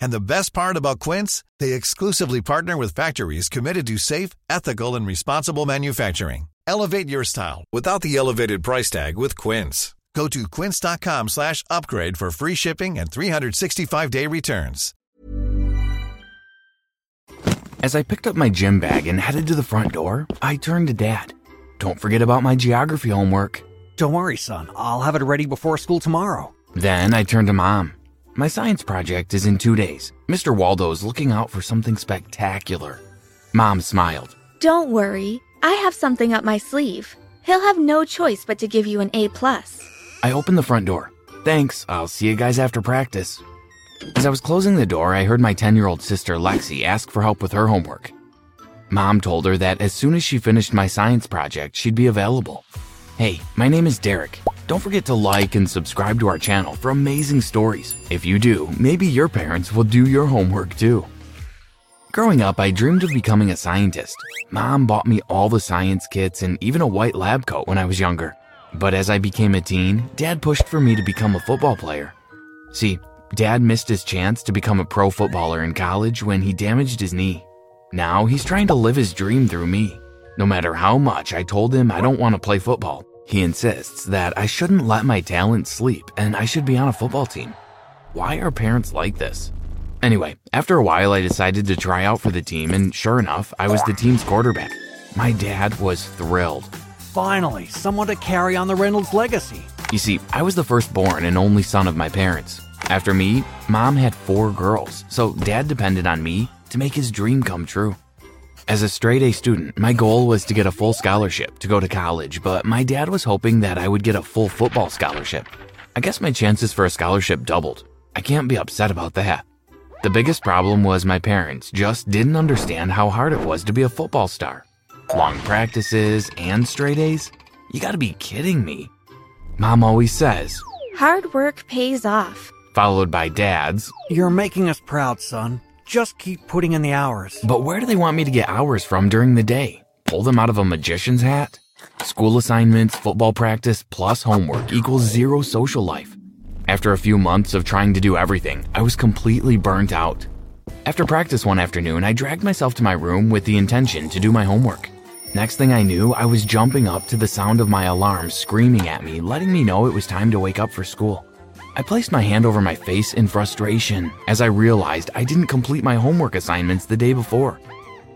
And the best part about Quince, they exclusively partner with factories committed to safe, ethical, and responsible manufacturing. Elevate your style without the elevated price tag with Quince. Go to quince.com slash upgrade for free shipping and 365-day returns. As I picked up my gym bag and headed to the front door, I turned to Dad. Don't forget about my geography homework. Don't worry, son. I'll have it ready before school tomorrow. Then I turned to Mom. My science project is in two days. Mr. Waldo is looking out for something spectacular. Mom smiled. Don't worry. I have something up my sleeve. He'll have no choice but to give you an A plus. I opened the front door. Thanks. I'll see you guys after practice. As I was closing the door, I heard my 10 year old sister Lexi ask for help with her homework. Mom told her that as soon as she finished my science project, she'd be available. Hey, my name is Derrick. Don't forget to like and subscribe to our channel for amazing stories. If you do, maybe your parents will do your homework too. Growing up, I dreamed of becoming a scientist. Mom bought me all the science kits and even a white lab coat when I was younger. But as I became a teen, Dad pushed for me to become a football player. See, Dad missed his chance to become a pro footballer in college when he damaged his knee. Now he's trying to live his dream through me. No matter how much I told him I don't want to play football, he insists that I shouldn't let my talent sleep and I should be on a football team. Why are parents like this? Anyway, after a while, I decided to try out for the team, and sure enough, I was the team's quarterback. My dad was thrilled. Finally, someone to carry on the Reynolds legacy. You see, I was the firstborn and only son of my parents. After me, mom had four girls, so dad depended on me to make his dream come true. As a straight A student, my goal was to get a full scholarship to go to college, but my dad was hoping that I would get a full football scholarship. I guess my chances for a scholarship doubled. I can't be upset about that. The biggest problem was my parents just didn't understand how hard it was to be a football star. Long practices and straight A's? You gotta be kidding me. Mom always says, Hard work pays off. followed by dad's, You're making us proud, son. Just keep putting in the hours. but where do they want me to get hours from during the day? Pull them out of a magician's hat? School assignments, football practice, plus homework equals zero social life. After a few months of trying to do everything, I was completely burnt out. After practice one afternoon, I dragged myself to my room with the intention to do my homework. Next thing I knew, I was jumping up to the sound of my alarm screaming at me, letting me know it was time to wake up for school. I placed my hand over my face in frustration as I realized I didn't complete my homework assignments the day before.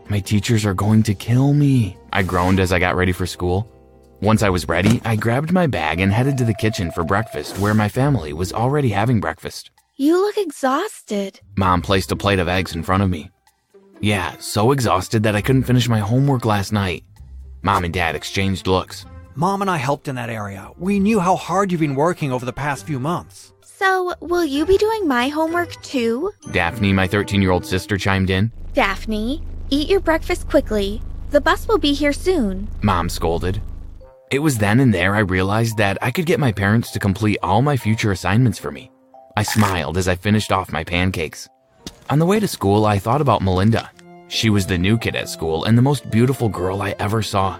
My teachers are going to kill me, I groaned as I got ready for school. Once I was ready, I grabbed my bag and headed to the kitchen for breakfast where my family was already having breakfast. You look exhausted. Mom placed a plate of eggs in front of me. Yeah, so exhausted that I couldn't finish my homework last night. Mom and Dad exchanged looks. Mom and I helped in that area. We knew how hard you've been working over the past few months. So, will you be doing my homework too? Daphne, my 13 year old sister, chimed in. Daphne, eat your breakfast quickly. The bus will be here soon. Mom scolded. It was then and there I realized that I could get my parents to complete all my future assignments for me. I smiled as I finished off my pancakes. On the way to school, I thought about Melinda. She was the new kid at school and the most beautiful girl I ever saw.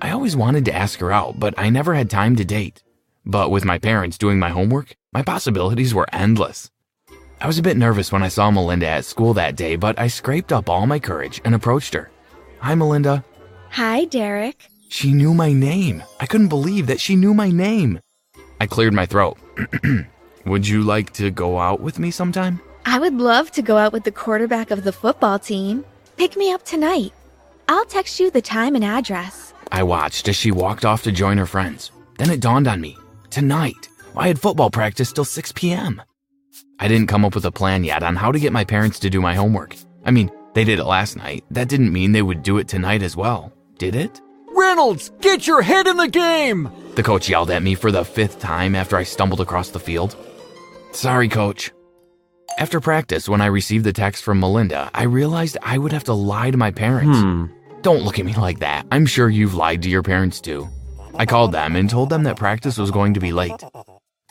I always wanted to ask her out, but I never had time to date. But with my parents doing my homework, my possibilities were endless. I was a bit nervous when I saw Melinda at school that day, but I scraped up all my courage and approached her. Hi, Melinda. Hi, Derrick. She knew my name. I couldn't believe that she knew my name. I cleared my throat. Would you like to go out with me sometime? I would love to go out with the quarterback of the football team. Pick me up tonight. I'll text you the time and address. I watched as she walked off to join her friends. Then it dawned on me tonight. I had football practice till 6 p.m. I didn't come up with a plan yet on how to get my parents to do my homework. I mean, they did it last night. That didn't mean they would do it tonight as well, did it? Reynolds, get your head in the game! The coach yelled at me for the fifth time after I stumbled across the field. Sorry, coach. After practice, when I received the text from Melinda, I realized I would have to lie to my parents. Hmm. Don't look at me like that. I'm sure you've lied to your parents too. I called them and told them that practice was going to be late.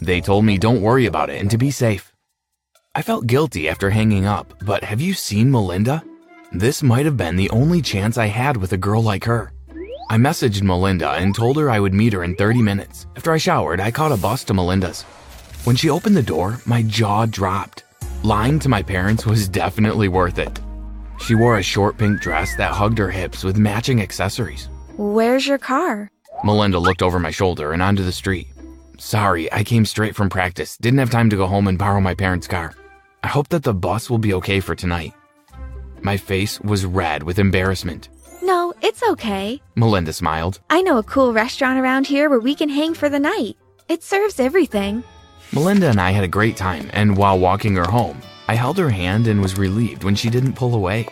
They told me don't worry about it and to be safe. I felt guilty after hanging up, but have you seen Melinda? This might have been the only chance I had with a girl like her. I messaged Melinda and told her I would meet her in 30 minutes. After I showered, I caught a bus to Melinda's. When she opened the door, my jaw dropped. Lying to my parents was definitely worth it. She wore a short pink dress that hugged her hips with matching accessories. Where's your car? Melinda looked over my shoulder and onto the street. Sorry, I came straight from practice. Didn't have time to go home and borrow my parents' car. I hope that the bus will be okay for tonight. My face was red with embarrassment. No, it's okay. Melinda smiled. I know a cool restaurant around here where we can hang for the night. It serves everything. Melinda and I had a great time, and while walking her home, I held her hand and was relieved when she didn't pull away.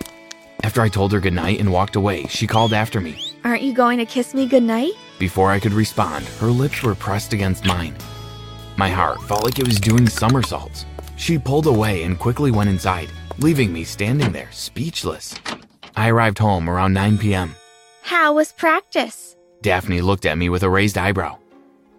After I told her goodnight and walked away, she called after me. Aren't you going to kiss me goodnight? Before I could respond, her lips were pressed against mine. My heart felt like it was doing somersaults. She pulled away and quickly went inside, leaving me standing there, speechless. I arrived home around 9 p.m. How was practice? Daphne looked at me with a raised eyebrow.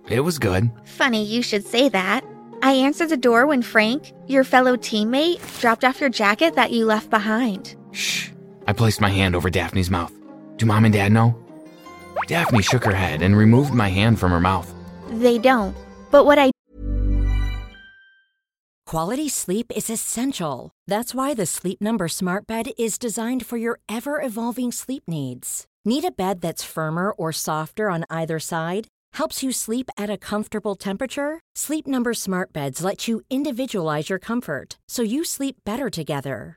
It was good. Funny you should say that. I answered the door when Frank, your fellow teammate, dropped off your jacket that you left behind. Shh. I placed my hand over Daphne's mouth. Do mom and dad know? Daphne shook her head and removed my hand from her mouth. They don't. But what I Quality sleep is essential. That's why the Sleep Number Smart Bed is designed for your ever evolving sleep needs. Need a bed that's firmer or softer on either side? Helps you sleep at a comfortable temperature? Sleep Number Smart Beds let you individualize your comfort so you sleep better together.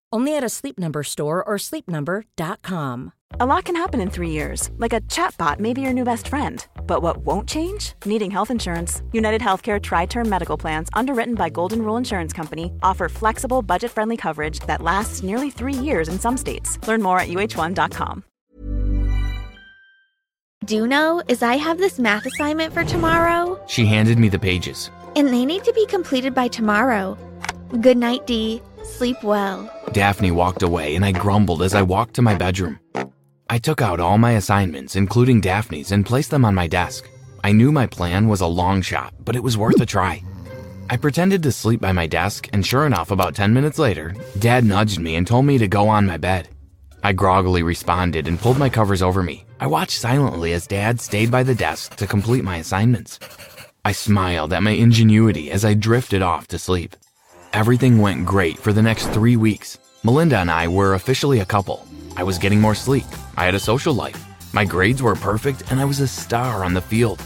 Only at a Sleep Number store or sleepnumber.com. A lot can happen in three years, like a chatbot may be your new best friend. But what won't change? Needing health insurance. United Healthcare Tri Term Medical Plans, underwritten by Golden Rule Insurance Company, offer flexible, budget friendly coverage that lasts nearly three years in some states. Learn more at uh1.com. do know is I have this math assignment for tomorrow, She handed me the pages. and they need to be completed by tomorrow. Good night, Dee. Sleep well. Daphne walked away, and I grumbled as I walked to my bedroom. I took out all my assignments, including Daphne's, and placed them on my desk. I knew my plan was a long shot, but it was worth a try. I pretended to sleep by my desk, and sure enough, about 10 minutes later, Dad nudged me and told me to go on my bed. I groggily responded and pulled my covers over me. I watched silently as Dad stayed by the desk to complete my assignments. I smiled at my ingenuity as I drifted off to sleep. Everything went great for the next three weeks. Melinda and I were officially a couple. I was getting more sleep. I had a social life. My grades were perfect, and I was a star on the field.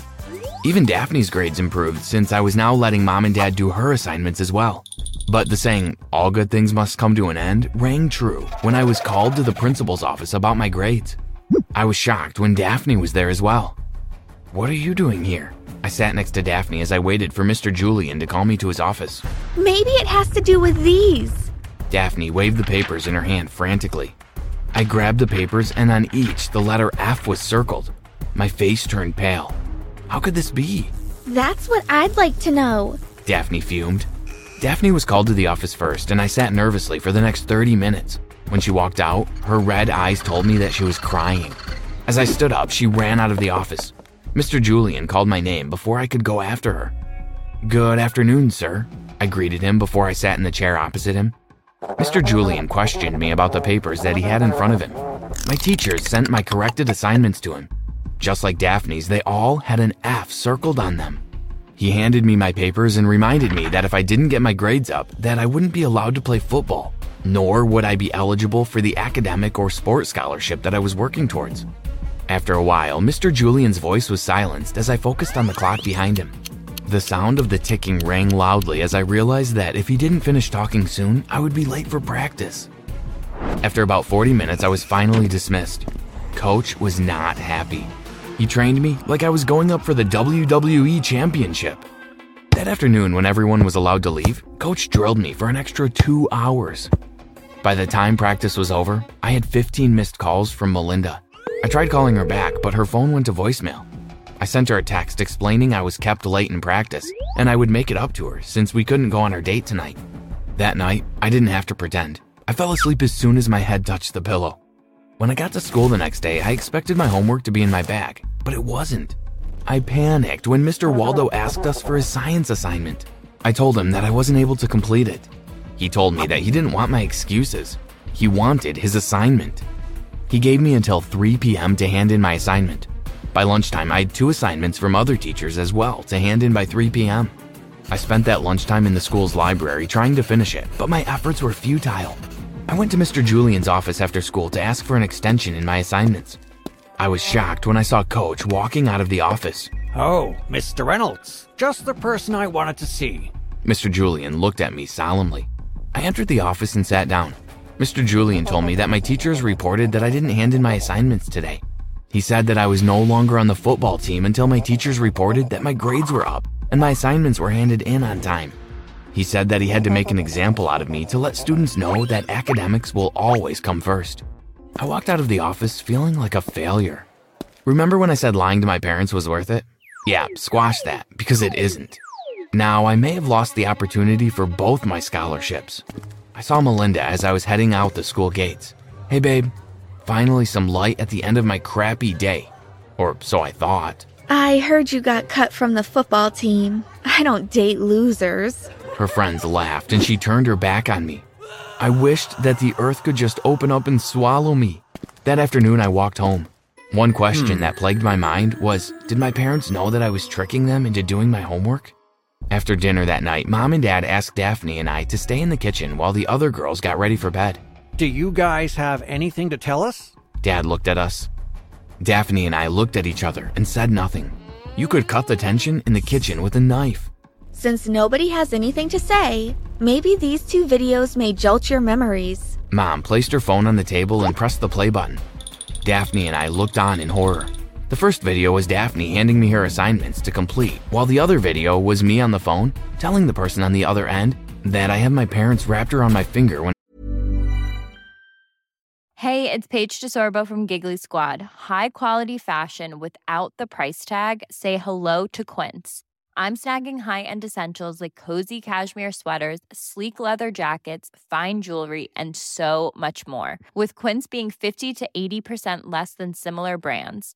Even Daphne's grades improved since I was now letting mom and dad do her assignments as well. But the saying, all good things must come to an end, rang true when I was called to the principal's office about my grades. I was shocked when Daphne was there as well. What are you doing here? I sat next to Daphne as I waited for Mr. Julian to call me to his office. Maybe it has to do with these. Daphne waved the papers in her hand frantically. I grabbed the papers, and on each, the letter F was circled. My face turned pale. How could this be? That's what I'd like to know. Daphne fumed. Daphne was called to the office first, and I sat nervously for the next 30 minutes. When she walked out, her red eyes told me that she was crying. As I stood up, she ran out of the office. Mr. Julian called my name before I could go after her. Good afternoon, sir. I greeted him before I sat in the chair opposite him. Mr. Julian questioned me about the papers that he had in front of him. My teachers sent my corrected assignments to him. Just like Daphne's, they all had an F circled on them. He handed me my papers and reminded me that if I didn't get my grades up, that I wouldn't be allowed to play football, nor would I be eligible for the academic or sports scholarship that I was working towards. After a while, Mr. Julian's voice was silenced as I focused on the clock behind him. The sound of the ticking rang loudly as I realized that if he didn't finish talking soon, I would be late for practice. After about 40 minutes, I was finally dismissed. Coach was not happy. He trained me like I was going up for the WWE Championship. That afternoon, when everyone was allowed to leave, Coach drilled me for an extra two hours. By the time practice was over, I had 15 missed calls from Melinda. I tried calling her back, but her phone went to voicemail. I sent her a text explaining I was kept late in practice, and I would make it up to her since we couldn't go on our date tonight. That night, I didn't have to pretend. I fell asleep as soon as my head touched the pillow. When I got to school the next day, I expected my homework to be in my bag, but it wasn't. I panicked when Mr. Waldo asked us for his science assignment. I told him that I wasn't able to complete it. He told me that he didn't want my excuses. He wanted his assignment. He gave me until 3 p.m. to hand in my assignment. By lunchtime, I had two assignments from other teachers as well to hand in by 3 p.m. I spent that lunchtime in the school's library trying to finish it, but my efforts were futile. I went to Mr. Julian's office after school to ask for an extension in my assignments. I was shocked when I saw Coach walking out of the office. Oh, Mr. Reynolds, just the person I wanted to see. Mr. Julian looked at me solemnly. I entered the office and sat down. Mr. Julian told me that my teachers reported that I didn't hand in my assignments today. He said that I was no longer on the football team until my teachers reported that my grades were up and my assignments were handed in on time. He said that he had to make an example out of me to let students know that academics will always come first. I walked out of the office feeling like a failure. Remember when I said lying to my parents was worth it? Yeah, squash that, because it isn't. Now, I may have lost the opportunity for both my scholarships. I saw Melinda as I was heading out the school gates. Hey, babe. Finally, some light at the end of my crappy day. Or so I thought. I heard you got cut from the football team. I don't date losers. Her friends laughed and she turned her back on me. I wished that the earth could just open up and swallow me. That afternoon, I walked home. One question Hmm. that plagued my mind was Did my parents know that I was tricking them into doing my homework? After dinner that night, mom and dad asked Daphne and I to stay in the kitchen while the other girls got ready for bed. Do you guys have anything to tell us? Dad looked at us. Daphne and I looked at each other and said nothing. You could cut the tension in the kitchen with a knife. Since nobody has anything to say, maybe these two videos may jolt your memories. Mom placed her phone on the table and pressed the play button. Daphne and I looked on in horror. The first video was Daphne handing me her assignments to complete, while the other video was me on the phone telling the person on the other end that I have my parents wrapped around my finger when Hey, it's Paige DeSorbo from Giggly Squad. High quality fashion without the price tag. Say hello to Quince. I'm snagging high-end essentials like cozy cashmere sweaters, sleek leather jackets, fine jewelry, and so much more. With Quince being 50 to 80% less than similar brands.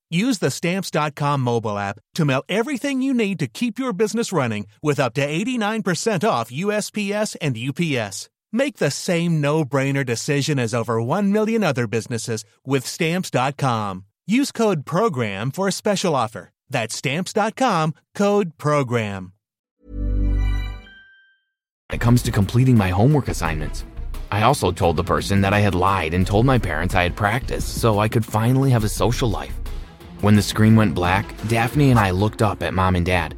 Use the stamps.com mobile app to mail everything you need to keep your business running with up to 89% off USPS and UPS. Make the same no brainer decision as over 1 million other businesses with stamps.com. Use code PROGRAM for a special offer. That's stamps.com code PROGRAM. it comes to completing my homework assignments. I also told the person that I had lied and told my parents I had practiced so I could finally have a social life. When the screen went black, Daphne and I looked up at mom and dad.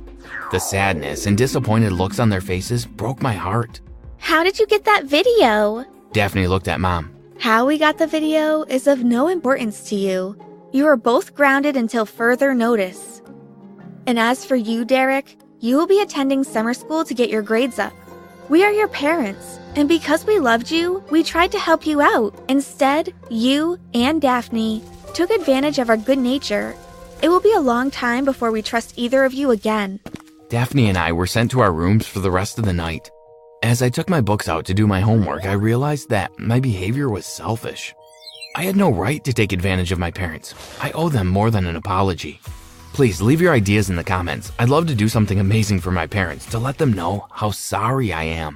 The sadness and disappointed looks on their faces broke my heart. How did you get that video? Daphne looked at mom. How we got the video is of no importance to you. You are both grounded until further notice. And as for you, Derrick, you will be attending summer school to get your grades up. We are your parents, and because we loved you, we tried to help you out. Instead, you and Daphne took advantage of our good nature. It will be a long time before we trust either of you again. Daphne and I were sent to our rooms for the rest of the night. As I took my books out to do my homework, I realized that my behavior was selfish. I had no right to take advantage of my parents. I owe them more than an apology. Please leave your ideas in the comments. I'd love to do something amazing for my parents to let them know how sorry I am.